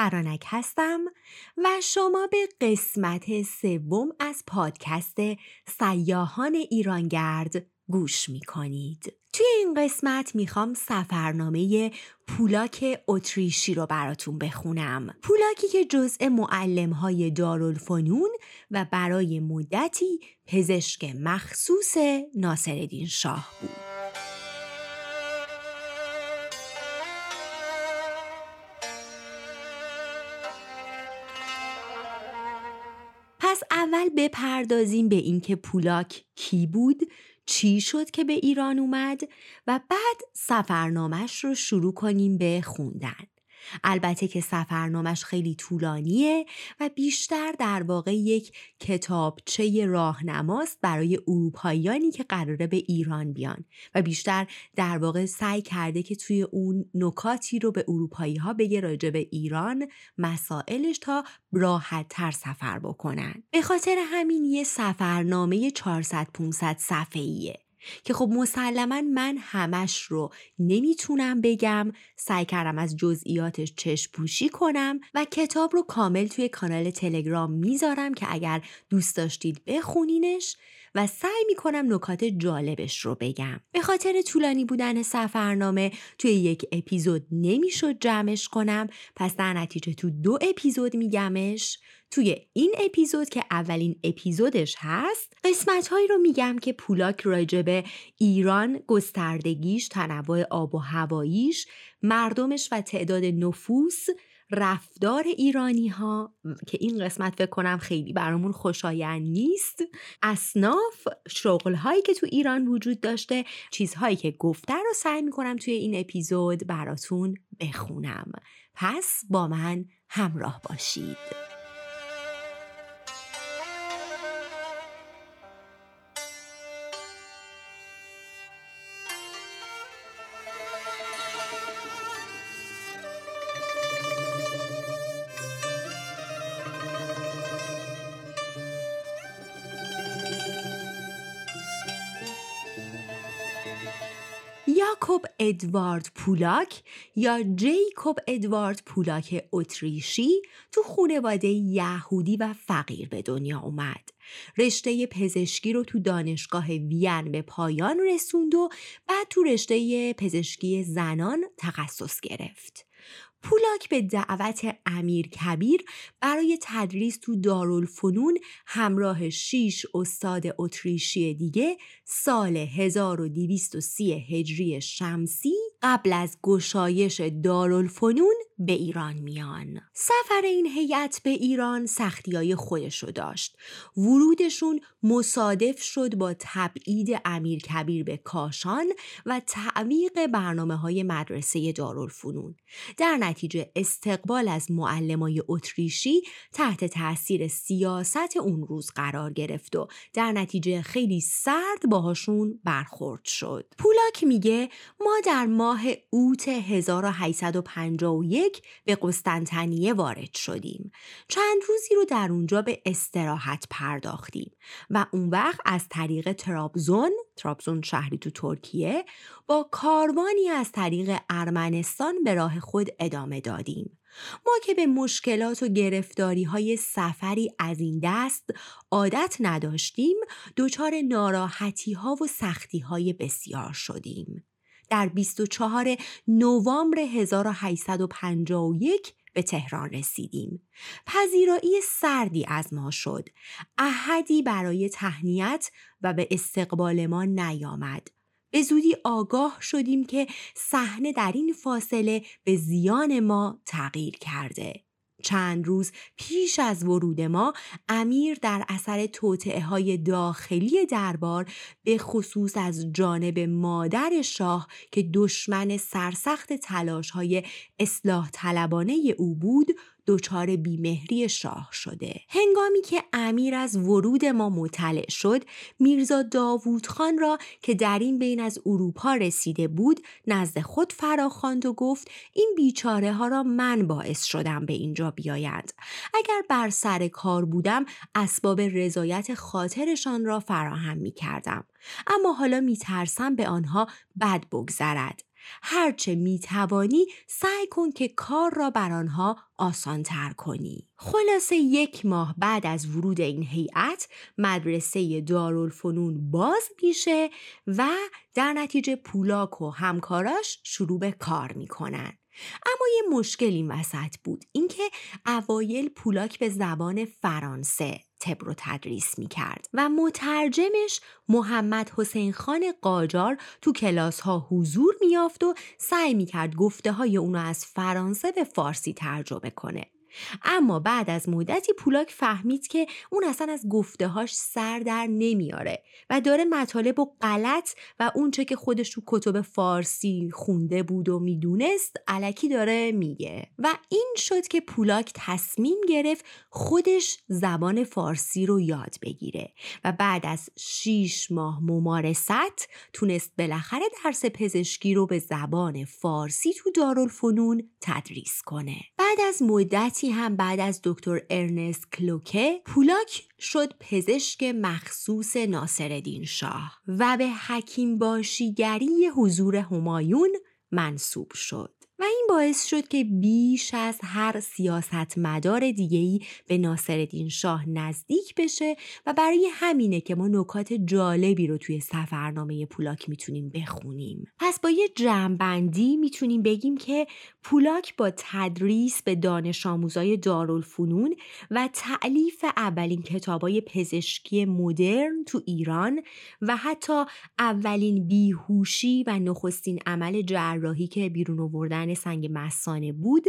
فرانک هستم و شما به قسمت سوم از پادکست سیاهان ایرانگرد گوش می کنید. توی این قسمت می‌خوام سفرنامه پولاک اتریشی رو براتون بخونم. پولاکی که جزء معلم های دارالفنون و برای مدتی پزشک مخصوص ناصرالدین شاه بود. اول بپردازیم به اینکه پولاک کی بود چی شد که به ایران اومد و بعد سفرنامش رو شروع کنیم به خوندن. البته که سفرنامش خیلی طولانیه و بیشتر در واقع یک کتابچه راهنماست برای اروپاییانی که قراره به ایران بیان و بیشتر در واقع سعی کرده که توی اون نکاتی رو به اروپایی ها بگه راجع به ایران مسائلش تا راحت تر سفر بکنن. به خاطر همین یه سفرنامه 400 500 صفحه‌ایه. که خب مسلما من همش رو نمی‌تونم بگم سعی کردم از جزئیاتش چشم پوشی کنم و کتاب رو کامل توی کانال تلگرام می‌ذارم که اگر دوست داشتید بخونینش. و سعی می‌کنم نکات جالبش رو بگم. به خاطر طولانی بودن سفرنامه توی یک اپیزود نمی‌شد جمعش کنم پس در نتیجه تو دو اپیزود میگمش. توی این اپیزود که اولین اپیزودش هست قسمت هایی رو میگم که پولاک راجبه ایران گستردگیش تنوع آب و هواییش مردمش و تعداد نفوس رفتار ایرانی ها که این قسمت فکر کنم خیلی برامون خوشایند نیست اصناف شغل هایی که تو ایران وجود داشته چیزهایی که گفته رو سعی می‌کنم توی این اپیزود براتون بخونم. پس با من همراه باشید. ادوارد پولاک یا جیکوب ادوارد پولاک اتریشی تو خانواده یهودی و فقیر به دنیا اومد. رشته پزشکی رو تو دانشگاه وین به پایان رسوند و بعد تو رشته پزشکی زنان تخصص گرفت. پولاک به دعوت امیر کبیر برای تدریس تو دارالفنون همراه شیش استاد اتریشی دیگه سال 1230 هجری شمسی قبل از گشایش دارالفنون به ایران میان. سفر این هیئت به ایران سختی های خودشو داشت. ورودشون مصادف شد با تبعید امیر کبیر به کاشان و تعویق برنامه های مدرسه دارالفنون. در نتیجه استقبال از معلمای اتریشی تحت تاثیر سیاست اون روز قرار گرفت و در نتیجه خیلی سرد باهاشون برخورد شد. پولاک میگه ما در ماه اوت 1851 به قسطنطنیه وارد شدیم. چند روزی رو در اونجا به استراحت پرداختیم و اون وقت از طریق ترابزون ترابزون شهری تو ترکیه با کاروانی از طریق ارمنستان به راه خود ادامه دادیم. ما که به مشکلات و گرفتاری های سفری از این دست عادت نداشتیم دچار ناراحتی ها و سختی های بسیار شدیم. در 24 نوامبر 1851 به تهران رسیدیم. پذیرایی سردی از ما شد. احدی برای تهنیت و به استقبال ما نیامد. به زودی آگاه شدیم که صحنه در این فاصله به زیان ما تغییر کرده. چند روز پیش از ورود ما امیر در اثر توطعه های داخلی دربار به خصوص از جانب مادر شاه که دشمن سرسخت تلاش های اصلاح طلبانه او بود دچار بیمهری شاه شده. هنگامی که امیر از ورود ما مطلع شد میرزا داوود خان را که در این بین از اروپا رسیده بود نزد خود فراخواند و گفت این بیچاره ها را من باعث شدم به اینجا بیایند. اگر بر سر کار بودم اسباب رضایت خاطرشان را فراهم می کردم اما حالا می ترسم به آنها بد بگذرد. هرچه می توانی سعی کن که کار را بر آنها آسانتر کنی. خلاصه یک ماه بعد از ورود این هیئت مدرسه دارالفنون باز میشه و در نتیجه پولاک و همکاراش شروع به کار می‌کنن. اما یه مشکل این وسط بود اینکه اوایل پولاک به زبان فرانسه تب رو تدریس می کرد و مترجمش محمد حسین خان قاجار تو کلاس ها حضور میافت و سعی می کرد گفته های اونو از فرانسه به فارسی ترجمه کنه. اما بعد از مدتی پولاک فهمید که اون اصلا از گفتههاش سر در نمیاره و داره مطالب و غلط و اونچه که خودش تو کتب فارسی خونده بود و می‌دونست علکی داره میگه. و این شد که پولاک تصمیم گرفت خودش زبان فارسی رو یاد بگیره و بعد از شیش ماه ممارست تونست بالاخره درس پزشکی رو به زبان فارسی تو دارالفنون تدریس کنه. بعد از مدت هم بعد از دکتر ارنست کلوکه پولاک شد پزشک مخصوص ناصرالدین شاه و به حکیم باشیگری حضور همایون منصوب شد. و این باعث شد که بیش از هر سیاستمدار دیگه‌ای به ناصرالدین شاه نزدیک بشه و برای همینه که ما نکات جالبی رو توی سفرنامه پولاک می‌تونیم بخونیم. پس با یه جمعبندی می‌تونیم بگیم که پولاک با تدریس به دانش آموزای دارالفنون و تعلیف اولین کتابای پزشکی مدرن تو ایران و حتی اولین بیهوشی و نخستین عمل جراحی که بیرون آوردن سنگ مسانه بود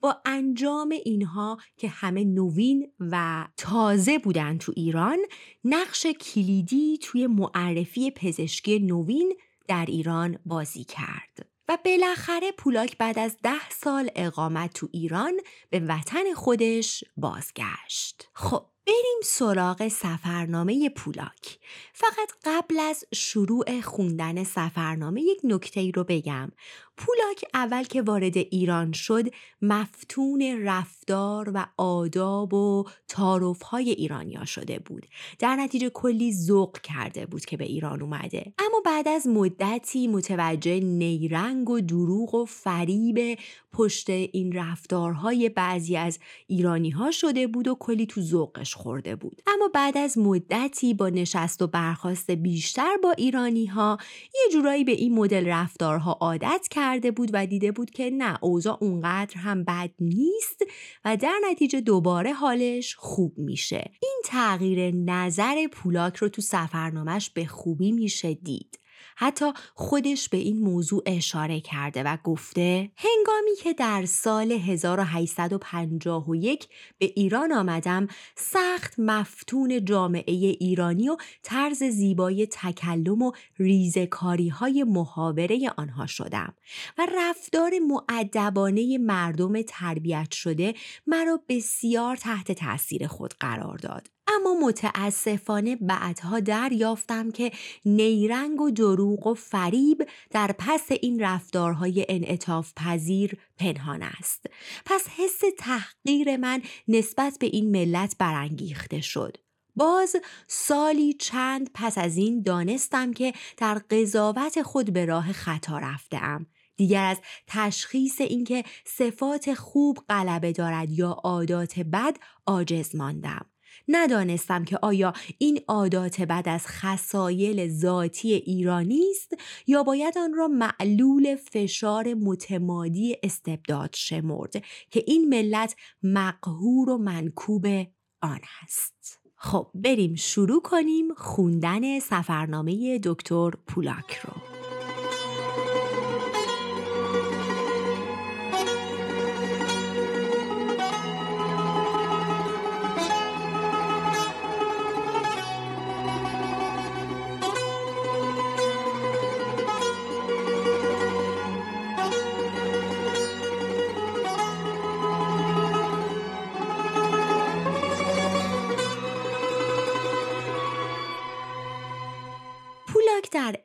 با انجام اینها که همه نوین و تازه بودن تو ایران نقش کلیدی توی معرفی پزشکی نوین در ایران بازی کرد. و بالاخره پولاک بعد از ده سال اقامت تو ایران به وطن خودش بازگشت. خب بریم سراغ سفرنامه پولاک. فقط قبل از شروع خوندن سفرنامه یک نکته ای رو بگم. پولاک اول که وارد ایران شد مفتون رفتار و آداب و تعارفهای ایرانیا شده بود. در نتیجه کلی ذوق کرده بود که به ایران اومده. اما بعد از مدتی متوجه نیرنگ و دروغ و فریب پشت این رفتارهای بعضی از ایرانی ها شده بود و کلی تو ذوقش خورده بود. اما بعد از مدتی با نشست و برخواست بیشتر با ایرانی ها یه جورایی به این مدل رفتارها عادت کرده بود و دیده بود که نه اوضاع اونقدر هم بد نیست و در نتیجه دوباره حالش خوب میشه. این تغییر نظر پولاک رو تو سفرنامهش به خوبی میشه دید. حتی خودش به این موضوع اشاره کرده و گفته هنگامی که در سال 1851 به ایران آمدم سخت مفتون جامعه ایرانی و طرز زیبای تکلم و ریزکاری های محاوره آنها شدم و رفتار معدبانه مردم تربیت شده مرا بسیار تحت تاثیر خود قرار داد. اما متاسفانه بعدها دریافتم که نیرنگ و دروغ و فریب در پس این رفتارهای انعطاف پذیر پنهان است. پس حس تحقیر من نسبت به این ملت برانگیخته شد. باز سالی چند پس از این دانستم که در قضاوت خود به راه خطا رفتم. دیگر از تشخیص اینکه صفات خوب غلبه دارد یا عادات بد عاجز ماندم. ندانستم که آیا این عادات بعد از خسایل ذاتی ایرانی است یا باید آن را معلول فشار متمادی استبداد شمرد که این ملت مقهور و منکوب آن است. خب بریم شروع کنیم خوندن سفرنامه دکتر پولاک رو.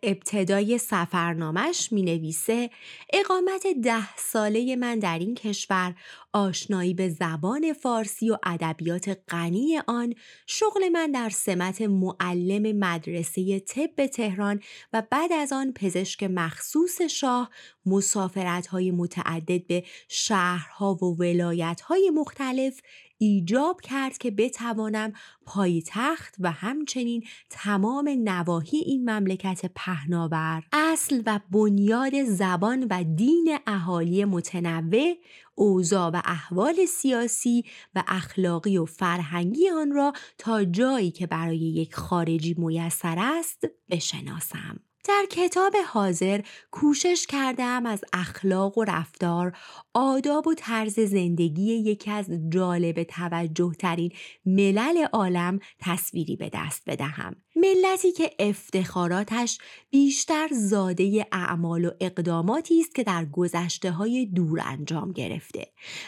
ابتدای سفرنامش می نویسه اقامت ده ساله من در این کشور آشنایی به زبان فارسی و ادبیات غنی آن شغل من در سمت معلم مدرسه طب تهران و بعد از آن پزشک مخصوص شاه مسافرت های متعدد به شهرها و ولایت های مختلف ایجاب کرد که بتوانم پایتخت و همچنین تمام نواحی این مملکت پهناور اصل و بنیاد زبان و دین اهالی متنوع اوضاع و احوال سیاسی و اخلاقی و فرهنگی آن را تا جایی که برای یک خارجی میسر است بشناسم. در کتاب حاضر کوشش کردم از اخلاق و رفتار آداب و طرز زندگی یکی از جالب توجه ترین ملل عالم تصویری به دست بدهم. ملتی که افتخاراتش بیشتر زاده اعمال و اقداماتی است که در گذشته های دور انجام گرفته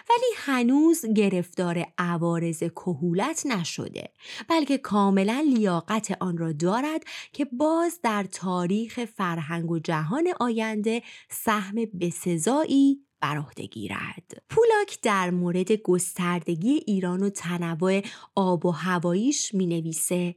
ولی هنوز گرفتار عوارض کهولت نشده بلکه کاملا لیاقت آن را دارد که باز در تاریخ فرهنگ و جهان آینده سهم بسزایی بر عهده گیرد. پولاک در مورد گستردگی ایران و تنوع آب و هواییش می نویسه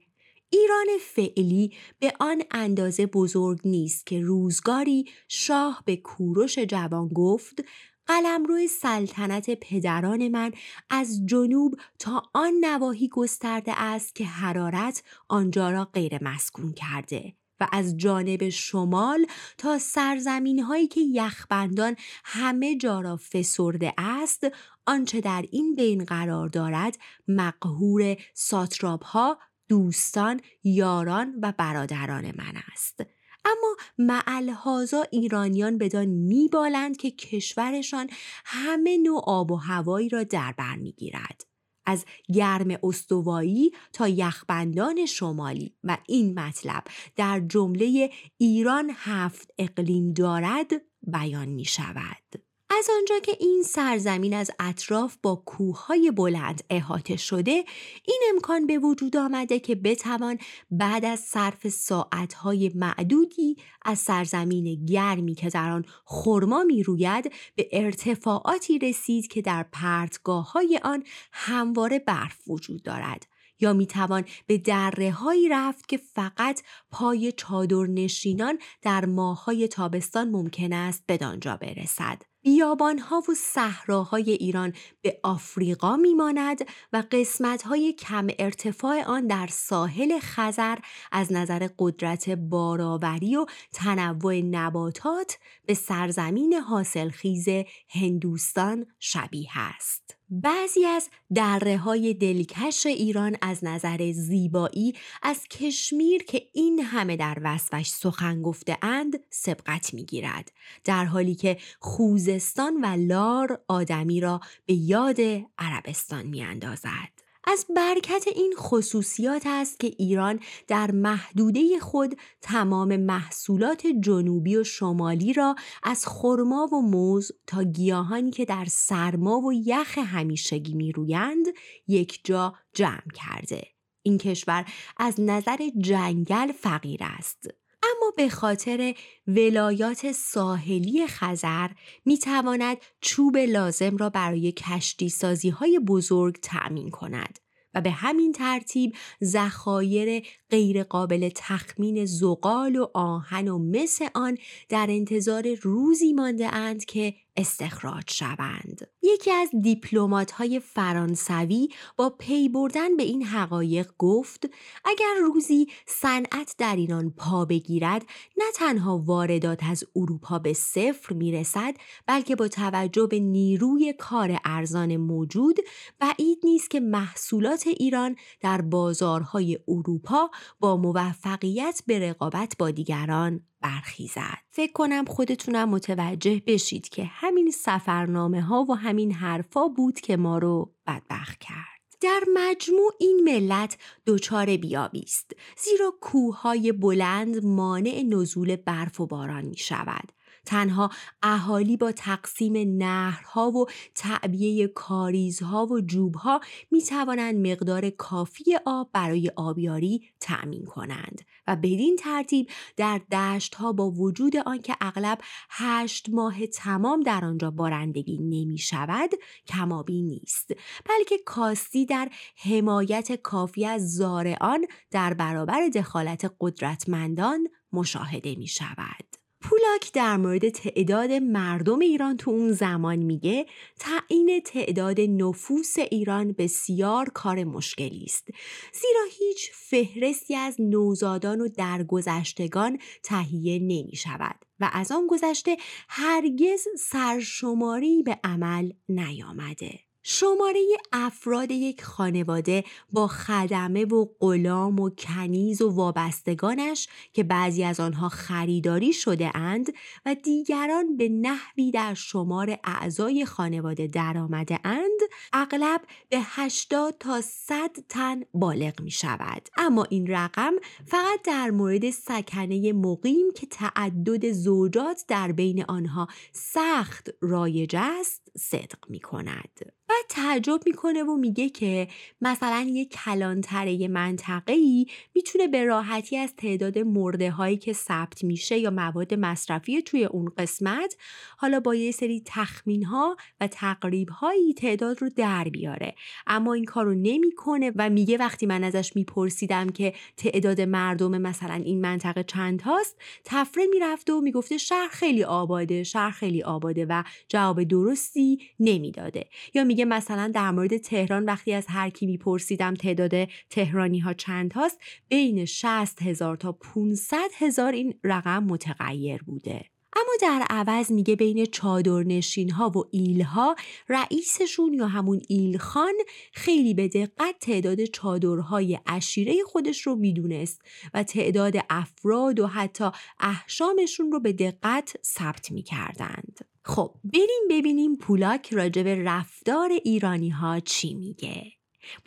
ایران فعلی به آن اندازه بزرگ نیست که روزگاری شاه به کوروش جوان گفت قلمرو سلطنت پدران من از جنوب تا آن نواحی گسترده است که حرارت آنجا را غیر مسکون کرده و از جانب شمال تا سرزمین هایی که یخبندان همه جا را فسرده است آنچه در این بین قرار دارد مقهور ساتراب ها دوستان یاران و برادران من است. اما معلحازا ایرانیان بدان میبالند که کشورشان همه نوع آب و هوایی را در بر می‌گیرد. از گرم استوایی تا یخبندان شمالی و این مطلب در جمله ایران هفت اقلیم دارد بیان می شود. از آنجا که این سرزمین از اطراف با کوههای بلند احاطه شده این امکان به وجود آمده که بتوان بعد از صرف ساعتهای معدودی از سرزمین گرمی که در آن خرما می روید به ارتفاعاتی رسید که در پرتگاه های آن همواره برف وجود دارد یا می توان به دره هایی رفت که فقط پای چادر نشینان در ماهای تابستان ممکن است بدانجا برسد. بیابانها و صحراهای ایران به آفریقا میماند و قسمتهای کم ارتفاع آن در ساحل خزر از نظر قدرت باراوری و تنوع نباتات به سرزمین حاصلخیز هندوستان شبیه است. بعضی از دره های دلکش ایران از نظر زیبایی از کشمیر که این همه در وصفش سخن گفته اند سبقت می گیرد. در حالی که خوزستان و لار آدمی را به یاد عربستان می اندازد. از برکت این خصوصیات است که ایران در محدوده خود تمام محصولات جنوبی و شمالی را از خرما و موز تا گیاهانی که در سرما و یخ همیشگی می رویند یک جا جمع کرده. این کشور از نظر جنگل فقیر است. اما به خاطر ولایات ساحلی خزر می تواند چوب لازم را برای کشتی سازی های بزرگ تأمین کند و به همین ترتیب ذخایر غیرقابل تخمین زغال و آهن و مس آن در انتظار روزی مانده اند که استخراج شوند. یکی از دیپلومات های فرانسوی با پی بردن به این حقایق گفت اگر روزی صنعت در ایران پا بگیرد نه تنها واردات از اروپا به صفر می‌رسد بلکه با توجه به نیروی کار ارزان موجود بعید نیست که محصولات ایران در بازارهای اروپا با موفقیت به رقابت با دیگران برخیزد. فکر کنم خودتونم متوجه بشید که همین سفرنامه ها و همین حرفا بود که ما رو بدبخت کرد. در مجموع این ملت دچار بیابی است زیرا کوههای بلند مانع نزول برف و باران می شود تنها اهالی با تقسیم نهرها و تعبیه کاریزها و جوبها می توانند مقدار کافی آب برای آبیاری تأمین کنند و بدین ترتیب در دشتها با وجود آنکه اغلب هشت ماه تمام در آنجا بارندگی نمی شود کمابی نیست بلکه کاستی در حمایت کافی از زارعان در برابر دخالت قدرتمندان مشاهده می شود. پولاک در مورد تعداد مردم ایران تو اون زمان میگه تعیین تعداد نفوس ایران بسیار کار مشکلی است زیرا هیچ فهرستی از نوزادان و درگذشتگان تهیه نمی شود و از آن گذشته هرگز سرشماری به عمل نیامده. شماره افراد یک خانواده با خدمه و غلام و کنیز و وابستگانش که بعضی از آنها خریداری شده اند و دیگران به نحوی در شمار اعضای خانواده درآمده اند اغلب به 80 تا 100 تن بالغ می شود اما این رقم فقط در مورد سکنه مقیم که تعدد زوجات در بین آنها سخت رایج است صدق می کند. بعد تعجب می‌کنه و میگه که مثلا یک کلانتره منطقه ای می‌تونه به راحتی از تعداد مرده هایی که ثبت میشه یا مواد مصرفی توی اون قسمت حالا با یه سری تخمین ها و تقریب هایی تعداد رو در بیاره. اما این کارو نمی‌کنه و میگه وقتی من ازش میپرسیدم که تعداد مردم مثلا این منطقه چند هاست تفره می‌رفته و می‌گفته شهر خیلی آباده شهر خیلی آباده و جواب درستی نمی‌داده. یا میگه مثلا در مورد تهران وقتی از هر کی میپرسیدم تعداد تهرانی ها چند هاست بین 60 هزار تا 500 هزار این رقم متغیر بوده. اما در عوض میگه بین چادرنشین ها و ایلها رئیسشون یا همون ایلخان خیلی به دقت تعداد چادرهای اشیره خودش رو می‌دونست و تعداد افراد و حتی احشامشون رو به دقت ثبت می‌کردند. خب بریم ببینیم پولاک راجب رفتار ایرانی ها چی میگه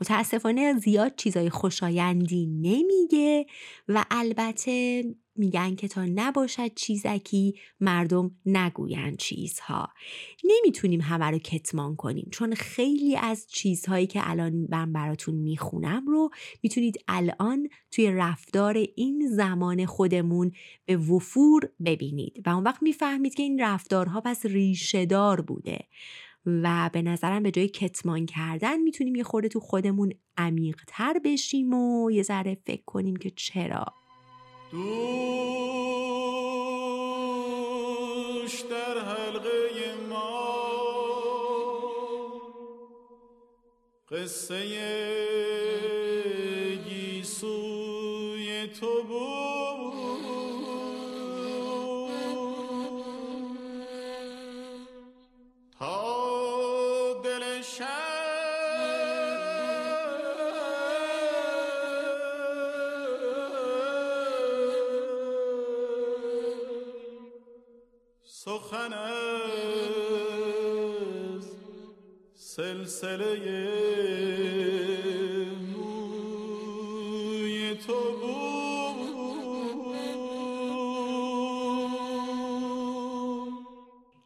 متاسفانه زیاد چیزای خوشایندی نمیگه و البته میگن که تا نباشد چیزکی مردم نگویند چیزها. نمی‌تونیم همه رو کتمان کنیم چون خیلی از چیزهایی که الان من براتون می‌خونم رو می‌تونید الان توی رفتار این زمان خودمون به وفور ببینید. و اون وقت می‌فهمید که این رفتارها پس ریشهدار بوده. و به نظرم به جای کتمان کردن می‌تونیم یه خورده تو خودمون عمیقتر بشیم و یه ذره فکر کنیم که چرا. دوش در حلقه ما. قصه سلسله موی تو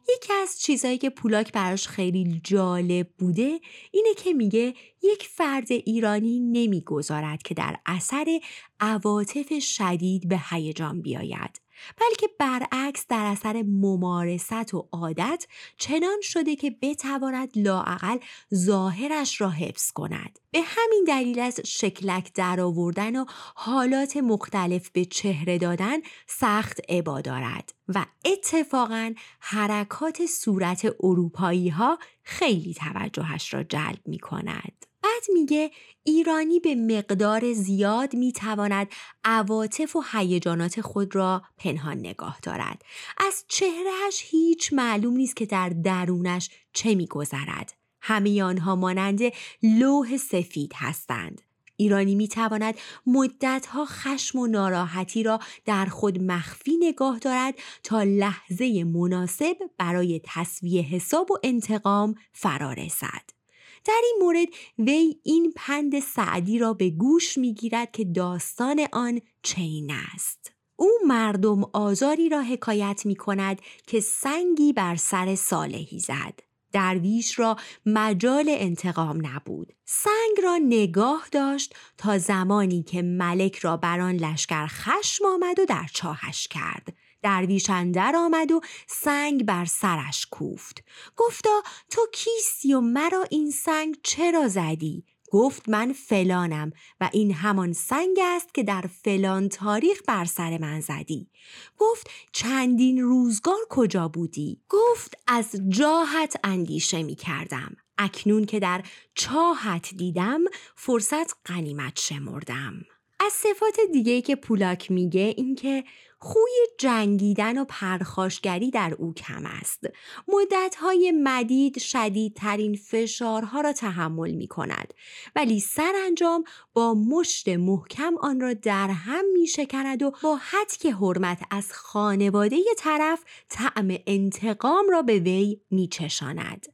یکی از چیزهایی که پولاک براش خیلی جالب بوده اینه که میگه یک فرد ایرانی نمی‌گذارد که در اثر عواطف شدید به هیجان بیاید. بلکه برعکس در اثر ممارست و عادت چنان شده که بتواند لاعقل ظاهرش را حفظ کند به همین دلیل از شکلک درآوردن و حالات مختلف به چهره دادن سخت عبا دارد و اتفاقا حرکات صورت اروپایی ها خیلی توجهش را جلب می کند. بعد میگه ایرانی به مقدار زیاد می‌تواند عواطف و هیجانات خود را پنهان نگاه دارد. از چهرهش هیچ معلوم نیست که در درونش چه میگذرد. همه آنها مانند لوح سفید هستند. ایرانی می تواند مدتها خشم و ناراحتی را در خود مخفی نگاه دارد تا لحظه مناسب برای تصویه حساب و انتقام فرا رسد. در این مورد وی این پند سعدی را به گوش می گیرد که داستان آن چین است. او مردم آزاری را حکایت می کند که سنگی بر سر صالحی زد. درویش را مجال انتقام نبود. سنگ را نگاه داشت تا زمانی که ملک را بر آن لشکر خشم آمد و در چاهش کرد. درویش اندر آمد و سنگ بر سرش کوفت. گفتا تو کیستی و مرا این سنگ چرا زدی؟ گفت من فلانم و این همان سنگ است که در فلان تاریخ بر سر من زدی گفت چندین روزگار کجا بودی گفت از جاهت اندیشه می کردم اکنون که در چاهت دیدم فرصت قنیمت شمردم از صفات دیگه که پولاک میگه اینکه خوی جنگیدن و پرخاشگری در او کم است. مدتهای مدید شدیدترین فشارها را تحمل می کند ولی سرانجام با مشت محکم آن را در هم می شکند و با که حرمت از خانواده طرف طعم انتقام را به وی می چشاند.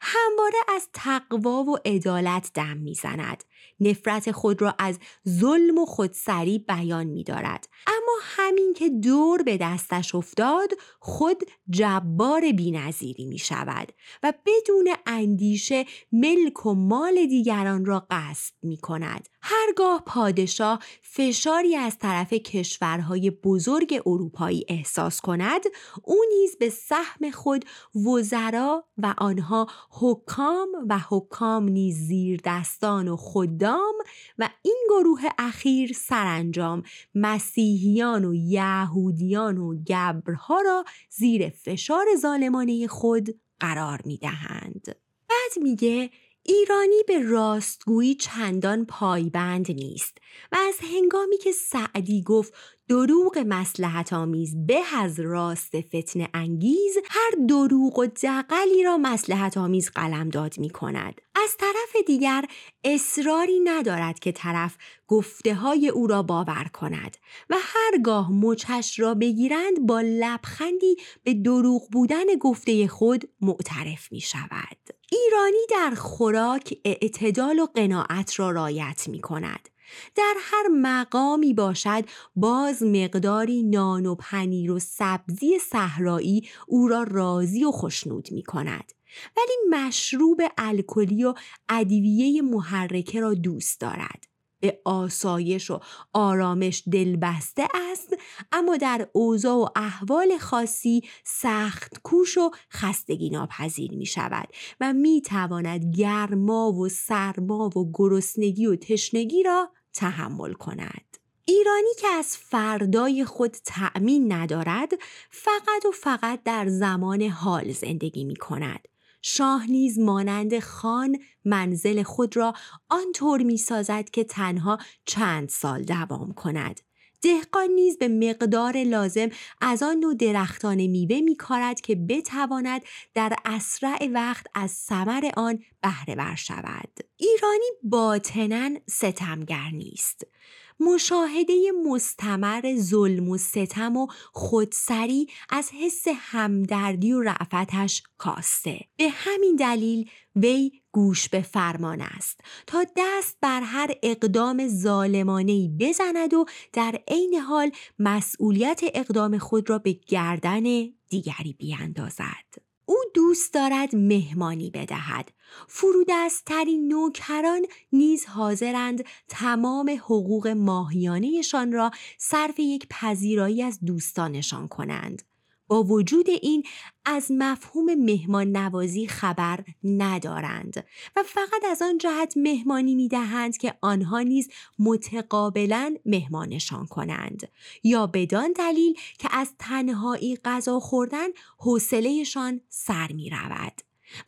همواره از تقوا و عدالت دم می‌زند نفرت خود را از ظلم و خودسری بیان می دارد. اما همین که دور به دستش افتاد خود جبار بینظیری می شود و بدون اندیشه ملک و مال دیگران را قصد می کند. هرگاه پادشاه فشاری از طرف کشورهای بزرگ اروپایی احساس کند او نیز به سهم خود وزرا و آنها حکام و حکام نیز زیر دستان و خدام و این گروه اخیر سرانجام مسیحیان و یهودیان و گبرها را زیر فشار ظالمانه خود قرار می دهند. بعد میگه ایرانی به راستگویی چندان پایبند نیست و از هنگامی که سعدی گفت دروغ مسلحت آمیز به از راست فتن انگیز هر دروغ و دقلی را مسلحت آمیز داد می کند. از طرف دیگر اصراری ندارد که طرف گفته های او را باور کند و هرگاه مچش را بگیرند با لبخندی به دروغ بودن گفته خود معترف می شود. ایرانی در خوراک اعتدال و قناعت را رایت می کند. در هر مقامی باشد باز مقداری نان و پنیر و سبزی صحرایی او را راضی و خشنود می کند. ولی مشروب الکلی و ادویه محرکه را دوست دارد. به آسایش و آرامش دلبسته است اما در اوضاع و احوال خاصی سخت کوش و خستگی ناپذیر می شود و می تواند گرما و سرما و گرسنگی و تشنگی را تحمل کند. ایرانی که از فردای خود تأمین ندارد فقط و فقط در زمان حال زندگی می کند. شاه نیز مانند خان منزل خود را آنطور می سازد که تنها چند سال دوام کند. دهقان نیز به مقدار لازم از آن نوع درختان میوه میکارد که بتواند در اسرع وقت از ثمر آن بهره شود ایرانی باطنا ستمگر نیست مشاهده مستمر ظلم و ستم و خودسری از حس همدردی و رعفتش کاسته. به همین دلیل وی گوش به فرمان است تا دست بر هر اقدام ظالمانه بزند و در عین حال مسئولیت اقدام خود را به گردن دیگری بیاندازد. او دوست دارد مهمانی بدهد. فرودستترین نوکران نیز حاضرند تمام حقوق ماهیانهشان را صرف یک پذیرایی از دوستانشان کنند. با وجود این از مفهوم مهمان نوازی خبر ندارند و فقط از آن جهت مهمانی می دهند که آنها نیز متقابلا مهمانشان کنند یا بدان دلیل که از تنهایی غذا خوردن حوصلهشان سر می رود.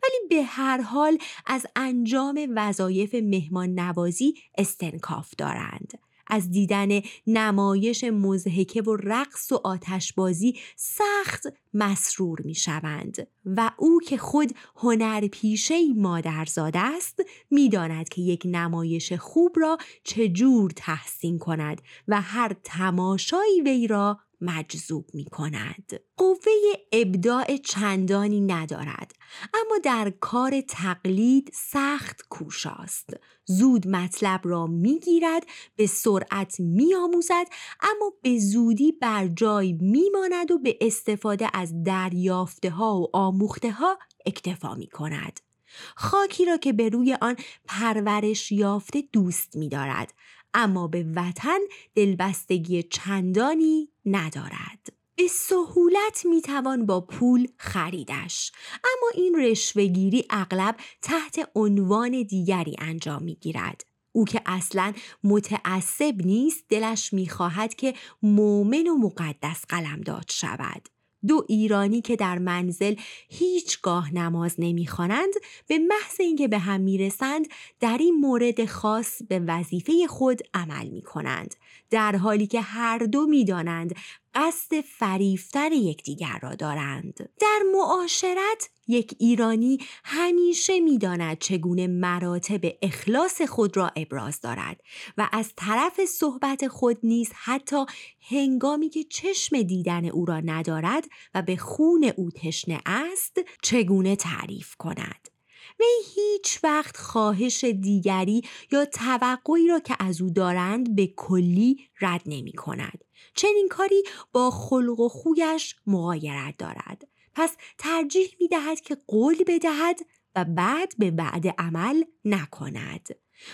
ولی به هر حال از انجام وظایف مهمان نوازی استنکاف دارند از دیدن نمایش مزهکه و رقص و آتشبازی سخت مسرور می شوند و او که خود هنرپیشه مادرزاده است می‌داند که یک نمایش خوب را چجور تحسین کند و هر تماشایی وی را مجذوب می کند. قوه ابداع چندانی ندارد اما در کار تقلید سخت کوشاست. زود مطلب را می گیرد به سرعت می آموزد اما به زودی بر جای می ماند و به استفاده از دریافته ها و آموخته ها اکتفا می کند. خاکی را که به روی آن پرورش یافته دوست می دارد اما به وطن دلبستگی چندانی ندارد. به سهولت می‌توان با پول خریدش. اما این رشوهگیری اغلب تحت عنوان دیگری انجام می‌گیرد. او که اصلا متعصب نیست دلش می‌خواهد که مؤمن و مقدس قلمداد شود. دو ایرانی که در منزل هیچگاه نماز نمی‌خوانند به محض اینکه به هم می‌رسند در این مورد خاص به وظیفه خود عمل می کنند در حالی که هر دو می‌دانند قصد فریفتن یکدیگر را دارند. در معاشرت یک ایرانی همیشه می‌داند چگونه مراتب اخلاص خود را ابراز دارد و از طرف صحبت خود نیز حتی هنگامی که چشم دیدن او را ندارد و به خون او تشنه است چگونه تعریف کند. وی هیچ وقت خواهش دیگری یا توقعی را که از او دارند به کلی رد نمی کند. چنین کاری با خلق و خویش مغایرت دارد. پس ترجیح می دهد که قول بدهد و بعد به بعد عمل نکند.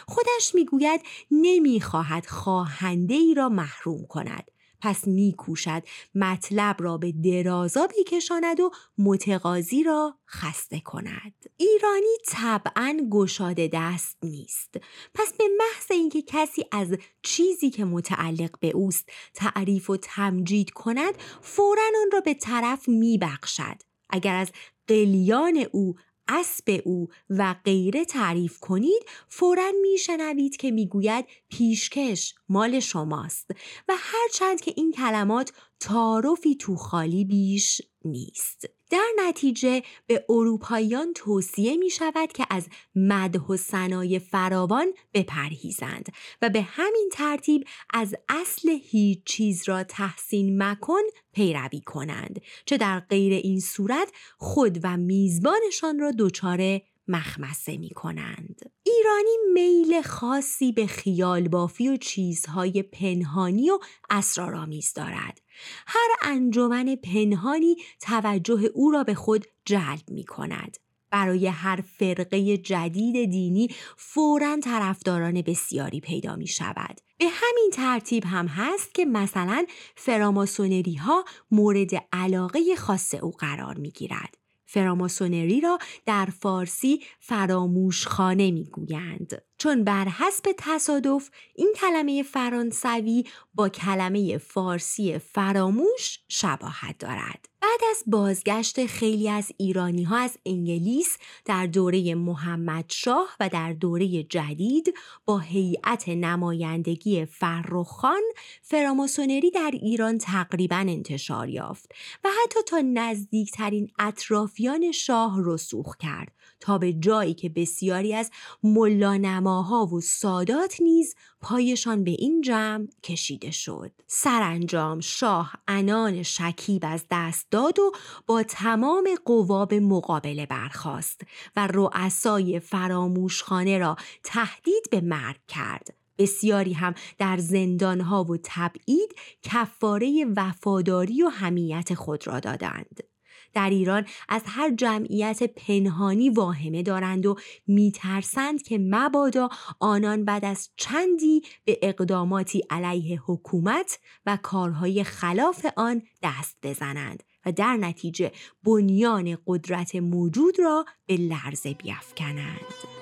خودش می‌گوید نمی‌خواهد خواهنده ای را محروم کند پس میکوشد مطلب را به درازا بکشاند و متقاضی را خسته کند. ایرانی طبعا گشاده دست نیست. پس به محض اینکه کسی از چیزی که متعلق به اوست تعریف و تمجید کند فورا آن را به طرف میبخشد. اگر از قلیان او اسب او و غیره تعریف کنید فورا میشنوید که می‌گوید پیشکش مال شماست و هرچند که این کلمات تعارفی تو خالی بیش نیست در نتیجه به اروپاییان توصیه می شود که از مده و سنای فراوان بپرهیزند و به همین ترتیب از اصل هیچ چیز را تحسین مکن پیروی کنند چه در غیر این صورت خود و میزبانشان را دچار مخمسه می کنند. ایرانی میل خاصی به خیال بافی و چیزهای پنهانی و اسرارآمیز دارد. هر انجمن پنهانی توجه او را به خود جلب می کند. برای هر فرقه جدید دینی فورا طرفداران بسیاری پیدا می شود. به همین ترتیب هم هست که مثلا فراماسونری ها مورد علاقه خاص او قرار می گیرد. فراماسونری را در فارسی فراموشخانه می‌گویند. چون بر حسب تصادف این کلمه فرانسوی با کلمه فارسی فراموش شباهت دارد. بعد از بازگشت خیلی از ایرانی ها از انگلیس در دوره محمد شاه و در دوره جدید با هیئت نمایندگی فرخان فراماسونری در ایران تقریبا انتشار یافت و حتی تا نزدیکترین اطرافیان شاه رسوخ کرد. تا به جایی که بسیاری از ملانماها و سادات نیز پایشان به این جمع کشیده شد. سرانجام شاه انان شکیب از دست داد و با تمام قواب مقابله برخاست و رؤسای فراموشخانه را تهدید به مرگ کرد. بسیاری هم در زندانها و تبعید کفاره وفاداری و همیت خود را دادند. در ایران از هر جمعیت پنهانی واهمه دارند و میترسند که مبادا آنان بعد از چندی به اقداماتی علیه حکومت و کارهای خلاف آن دست بزنند و در نتیجه بنیان قدرت موجود را به لرزه بیافکنند.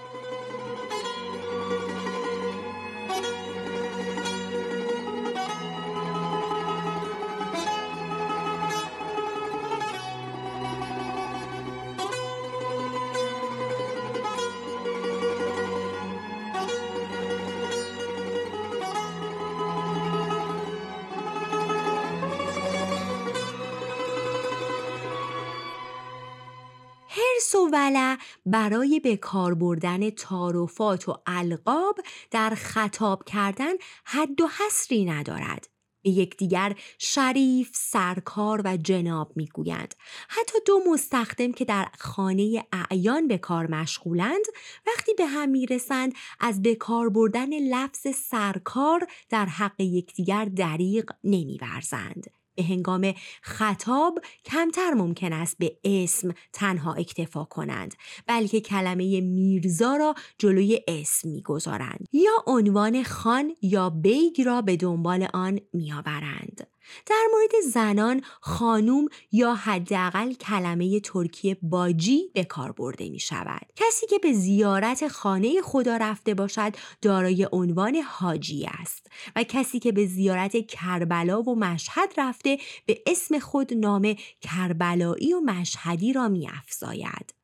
برای به کار بردن تعارفات و القاب در خطاب کردن حد و حصری ندارد به یکدیگر شریف، سرکار و جناب می‌گویند. حتی دو مستخدم که در خانه اعیان به کار مشغولند وقتی به هم می‌رسند از به کار بردن لفظ سرکار در حق یکدیگر دریغ نمیورزند. به هنگام خطاب کمتر ممکن است به اسم تنها اکتفا کنند بلکه کلمه میرزا را جلوی اسم می‌گذارند یا عنوان خان یا بیگ را به دنبال آن میآورند. در مورد زنان خانوم یا حداقل کلمه ترکی باجی به کار برده می شود. کسی که به زیارت خانه خدا رفته باشد دارای عنوان حاجی است و کسی که به زیارت کربلا و مشهد رفته به اسم خود نام کربلایی و مشهدی را می افزاید.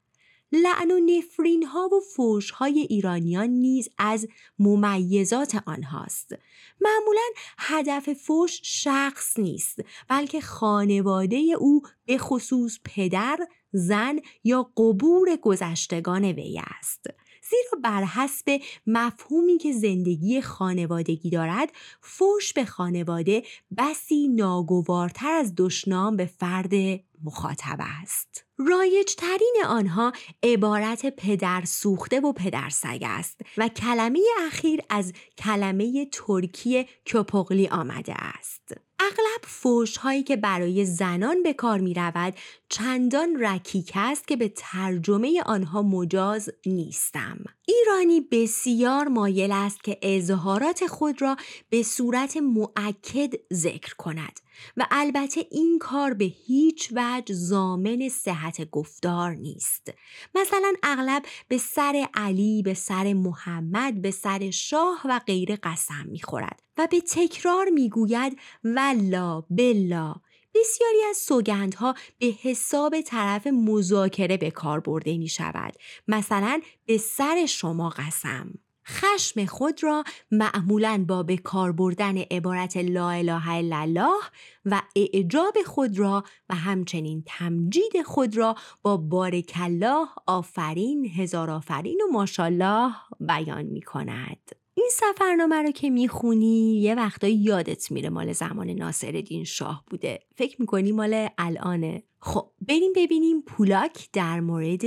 لعن و نفرین ها و فوش های ایرانیان نیز از ممیزات آنهاست. معمولا هدف فوش شخص نیست بلکه خانواده او به خصوص پدر، زن یا قبور گذشتگان وی است. زیرا بر حسب مفهومی که زندگی خانوادگی دارد فوش به خانواده بسی ناگوارتر از دشنام به فرد مخاطب است. رایج ترین آنها عبارت پدر سوخته و پدر سگ است و کلمه اخیر از کلمه ترکی کپغلی آمده است. اغلب فوش هایی که برای زنان به کار می رود چندان رکیک است که به ترجمه آنها مجاز نیستم. ایرانی بسیار مایل است که اظهارات خود را به صورت معکد ذکر کند و البته این کار به هیچ وجه زامن صحت گفتار نیست مثلا اغلب به سر علی به سر محمد به سر شاه و غیر قسم می‌خورد و به تکرار می‌گوید ولا بلا بسیاری از سوگندها به حساب طرف مذاکره به کار برده می شود. مثلا به سر شما قسم. خشم خود را معمولا با به کار بردن عبارت لا اله الا الله و اعجاب خود را و همچنین تمجید خود را با بارک الله آفرین هزار آفرین و ماشالله بیان می کند. این سفرنامه رو که می‌خونی یه وقتایی یادت میره مال زمان ناصرالدین شاه بوده. فکر می‌کنی مال الانه. خب بریم ببینیم پولاک در مورد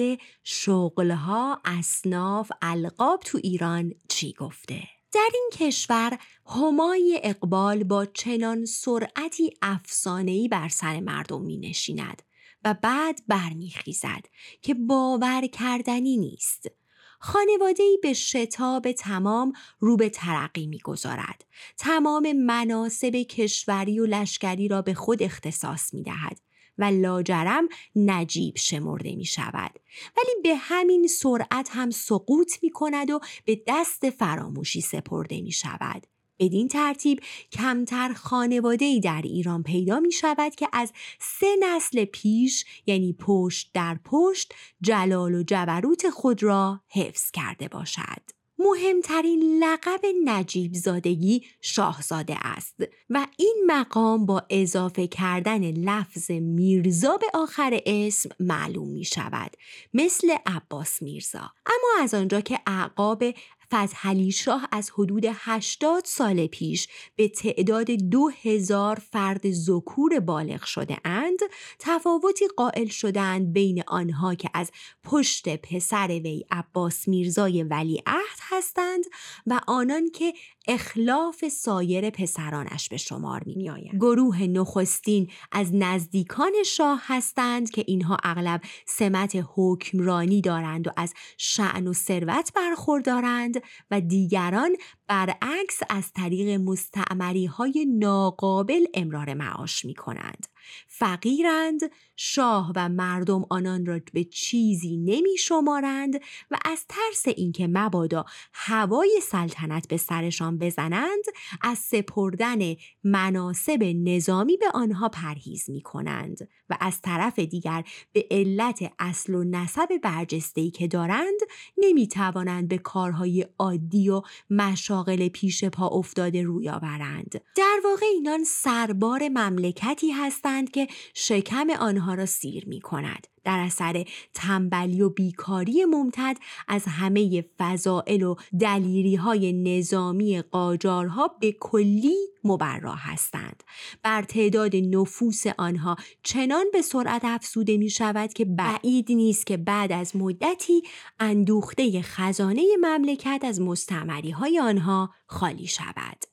شغلها اصناف القاب تو ایران چی گفته. در این کشور همای اقبال با چنان سرعتی افسانه‌ای بر سر مردم می نشیند و بعد برمیخیزد که باور کردنی نیست. خانواده‌ای به شتاب تمام رو به ترقی می‌گذارد. تمام مناسب کشوری و لشکری را به خود اختصاص می دهد و لاجرم نجیب شمرده می شود ولی به همین سرعت هم سقوط می کند و به دست فراموشی سپرده می شود بدین ترتیب کمتر خانواده ای در ایران پیدا می شود که از سه نسل پیش یعنی پشت در پشت جلال و جبروت خود را حفظ کرده باشد. مهمترین لقب نجیب زادگی شاهزاده است و این مقام با اضافه کردن لفظ میرزا به آخر اسم معلوم می شود مثل عباس میرزا اما از آنجا که اعقاب فتحعلی شاه از حدود 80 سال پیش به تعداد دو هزار فرد زکور بالغ شده اند تفاوتی قائل شدند بین آنها که از پشت پسر وی عباس میرزای ولیعهد هستند و آنان که اخلاف سایر پسرانش به شمار می آید. گروه نخستین از نزدیکان شاه هستند که اینها اغلب سمت حکمرانی دارند و از شعن و ثروت برخوردارند و دیگران برعکس از طریق مستعمری های ناقابل امرار معاش می کنند. فقیرند شاه و مردم آنان را به چیزی نمی شمارند و از ترس اینکه مبادا هوای سلطنت به سرشان بزنند از سپردن مناسب نظامی به آنها پرهیز می کنند و از طرف دیگر به علت اصل و نسب برجستهی که دارند نمی توانند به کارهای عادی و مشاغل پیش پا افتاده روی آورند. در واقع اینان سربار مملکتی هستند که شکم آنها را سیر می کند. در اثر تنبلی و بیکاری ممتد از همه فضائل و دلیری های نظامی قاجارها به کلی مبرا هستند بر تعداد نفوس آنها چنان به سرعت افزوده می شود که بعید نیست که بعد از مدتی اندوخته خزانه مملکت از مستمری های آنها خالی شود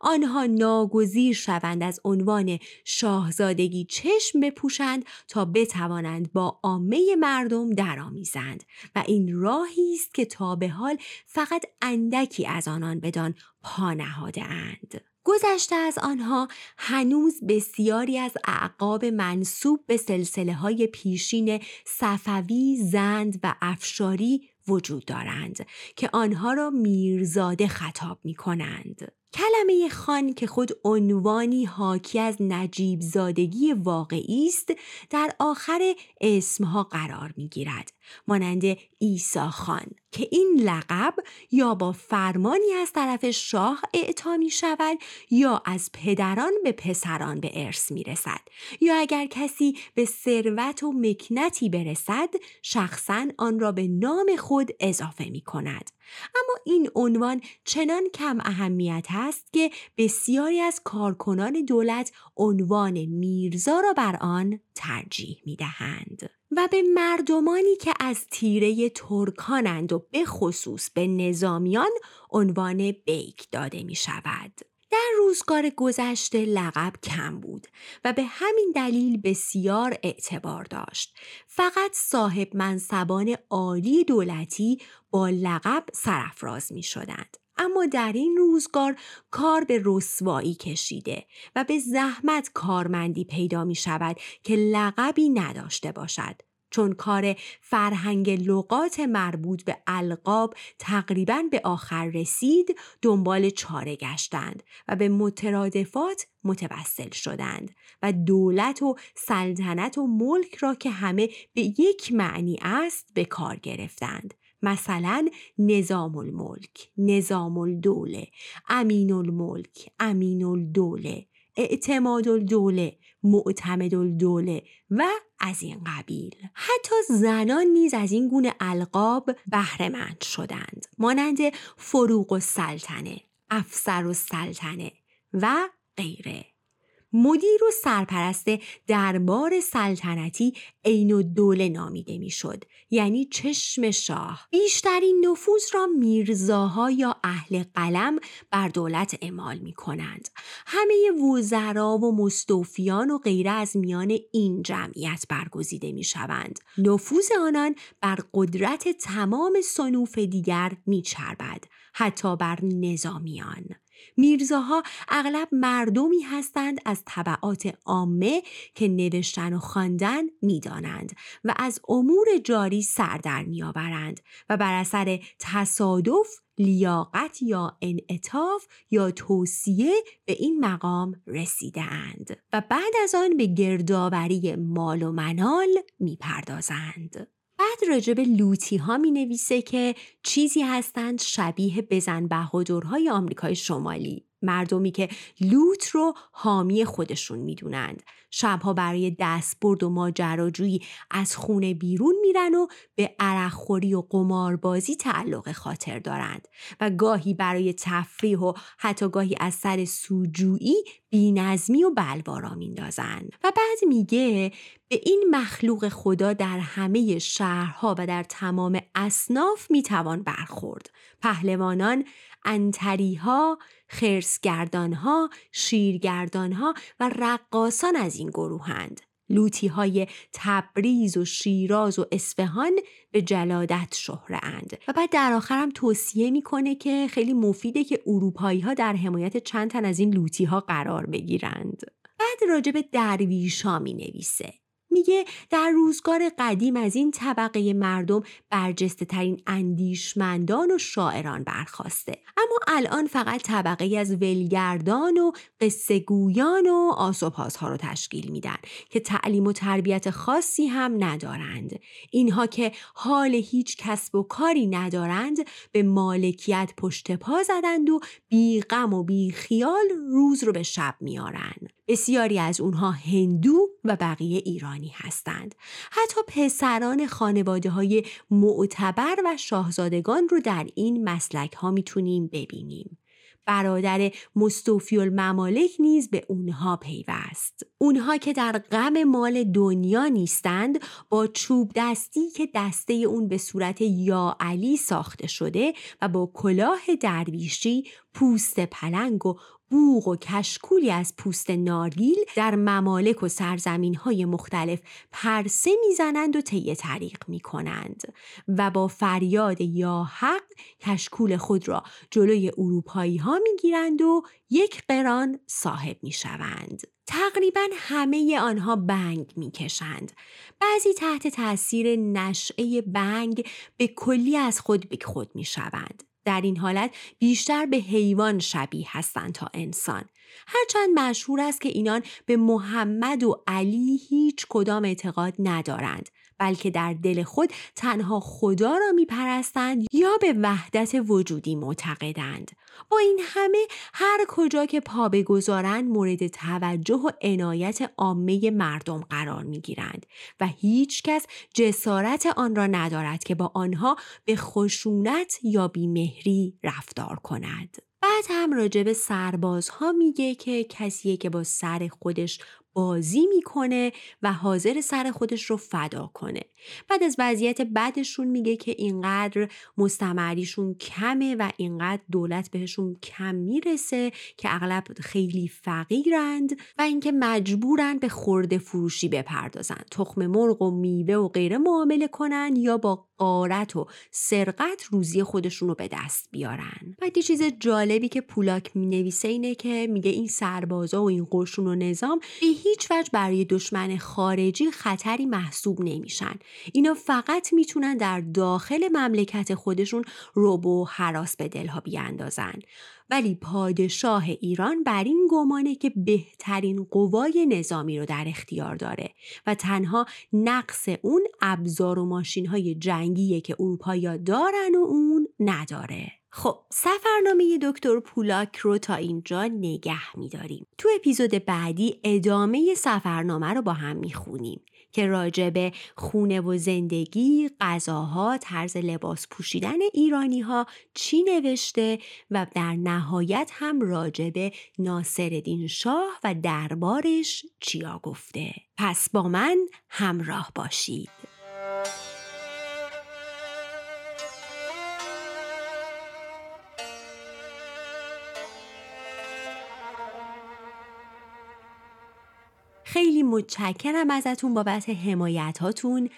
آنها ناگزیر شوند از عنوان شاهزادگی چشم بپوشند تا بتوانند با عامه مردم درآمیزند و این راهی است که تا به حال فقط اندکی از آنان بدان پا نهاده اند. گذشته از آنها هنوز بسیاری از اعقاب منصوب به سلسله های پیشین صفوی، زند و افشاری وجود دارند که آنها را میرزاده خطاب می کنند. کلمه خان که خود عنوانی حاکی از نجیب زادگی واقعی است در آخر اسمها قرار می گیرد مانند ایسا خان. که این لقب یا با فرمانی از طرف شاه اعطا می شود یا از پدران به پسران به ارث می رسد یا اگر کسی به ثروت و مکنتی برسد شخصا آن را به نام خود اضافه می کند اما این عنوان چنان کم اهمیت است که بسیاری از کارکنان دولت عنوان میرزا را بر آن ترجیح می دهند. و به مردمانی که از تیره ترکانند و به خصوص به نظامیان عنوان بیک داده می شود. در روزگار گذشته لقب کم بود و به همین دلیل بسیار اعتبار داشت. فقط صاحب منصبان عالی دولتی با لقب سرفراز می شدند. اما در این روزگار کار به رسوایی کشیده و به زحمت کارمندی پیدا می شود که لقبی نداشته باشد. چون کار فرهنگ لغات مربوط به القاب تقریبا به آخر رسید دنبال چاره گشتند و به مترادفات متوسل شدند و دولت و سلطنت و ملک را که همه به یک معنی است به کار گرفتند. مثلا نظام الملک نظام الدوله امین الملک امین الدوله اعتماد الدوله معتمد الدوله و از این قبیل. حتی زنان نیز از این گونه القاب بهرهمند شدند. مانند فروغ و سلطنه افسر و سلطنه و غیره. مدیر و سرپرست دربار سلطنتی عین و دوله نامیده می‌شد یعنی چشم شاه. بیشترین نفوذ را میرزاها یا اهل قلم بر دولت اعمال می کنند همه وزرا و مستوفیان و غیره از میان این جمعیت برگزیده می شوند نفوذ آنان بر قدرت تمام صنوف دیگر می چربد حتی بر نظامیان. میرزاها اغلب مردمی هستند از طبعات عامه که نوشتن و خواندن می‌دانند و از امور جاری سر در میآورند و بر اثر تصادف لیاقت یا انعطاف یا توصیه به این مقام رسیده اند و بعد از آن به گردآوری مال و منال می‌پردازند. بعد راجب لوتی ها می نویسه که چیزی هستند شبیه بزن بهادرهای آمریکای شمالی. مردمی که لوت رو حامی خودشون می‌دونند. شبها برای دستبرد و ماجراجویی از خونه بیرون میرن و به عرقخوری و قماربازی تعلق خاطر دارند و گاهی برای تفریح و حتی گاهی از سر سوجویی بینظمی و بلوارا میندازند و بعد میگه به این مخلوق خدا در همه شهرها و در تمام اصناف می‌توان برخورد. پهلوانان انتریها خرسگردانها شیرگردانها و رقاسان از این گروهند لوتی های تبریز و شیراز و اصفهان به جلادت شهره اند و بعد در آخرم توصیه می‌کنه که خیلی مفیده که اروپایی ها در حمایت چند تن از این لوتی ها قرار بگیرند. بعد راجب درویش ها می نویسه میگه در روزگار قدیم از این طبقه مردم برجسته ترین اندیشمندان و شاعران برخواسته. اما الان فقط طبقه از ولگردان و قصه گویان و آسوپاسها رو تشکیل میدن که تعلیم و تربیت خاصی هم ندارند. اینها که حال هیچ کسب و کاری ندارند به مالکیت پشت پا زدند و بی غم و بی خیال روز رو به شب میارن بسیاری از اونها هندو و بقیه ایرانی هستند. حتی پسران خانواده های معتبر و شاهزادگان رو در این مسلک ها می‌تونیم ببینیم. برادر مستوفی الممالک نیز به اونها پیوست. اونها که در غم مال دنیا نیستند با چوب دستی که دسته اون به صورت یا علی ساخته شده و با کلاه درویشی پوست پلنگ و بوغ و کشکولی از پوست نارگیل در ممالک و سرزمین های مختلف پرسه می‌زنند و طی طریق می کنند و با فریاد یا حق کشکول خود را جلوی اروپایی ها می گیرند و یک قران صاحب می شوند. تقریبا همه آنها بنگ می کشند. بعضی تحت تاثیر نشعه بنگ به کلی از خود به خود می شوند. در این حالت بیشتر به حیوان شبیه هستند تا انسان. هرچند مشهور است که اینان به محمد و علی هیچ کدام اعتقاد ندارند بلکه در دل خود تنها خدا را میپرستند یا به وحدت وجودی معتقدند. با این همه هر کجا که پا بگذارند مورد توجه و عنایت عامه مردم قرار می‌گیرند و هیچ کس جسارت آن را ندارد که با آنها به خشونت یا بیمهری رفتار کند. بعد هم راجب سربازها میگه که کسیه که با سر خودش بازی می‌کنه و حاضر سر خودش رو فدا کنه. بعد از وضعیت بعدشون میگه که اینقدر مستمریشون کمه و اینقدر دولت بهشون کم می‌رسه که اغلب خیلی فقیرند و اینکه مجبورن به خورده فروشی بپردازن. تخم مرغ و میوه و غیره معامله کنن یا با قارت و سرقت روزی خودشون رو به دست بیارن. بعد یه چیز جالبی که پولاک می‌نویسه اینه که میگه این سربازا و این قشون و نظام هیچ وجه برای دشمن خارجی خطری محسوب نمیشن. اینا فقط می‌تونن در داخل مملکت خودشون روب و حراس به دلها بیاندازن. ولی پادشاه ایران بر این گمانه که بهترین قوای نظامی رو در اختیار داره و تنها نقص اون ابزار و ماشین های جنگیه که اروپایی دارن و اون نداره. خب سفرنامه دکتر پولاک رو تا اینجا نگه میداریم تو اپیزود بعدی ادامه سفرنامه رو با هم می‌خونیم که راجب خونه و زندگی، غذاها، طرز لباس پوشیدن ایرانی ها چی نوشته و در نهایت هم راجب ناصرالدین شاه و دربارش چیا گفته. پس با من همراه باشید. خیلی متشکرم ازتون بابت حمایت هاتون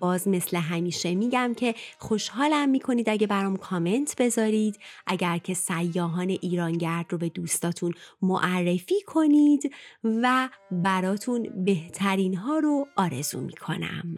باز مثل همیشه میگم که خوشحالم می‌کنید اگه برام کامنت بذارید. اگر که سیاهان ایرانگرد رو به دوستاتون معرفی کنید و براتون بهترین ها رو آرزو می‌کنم.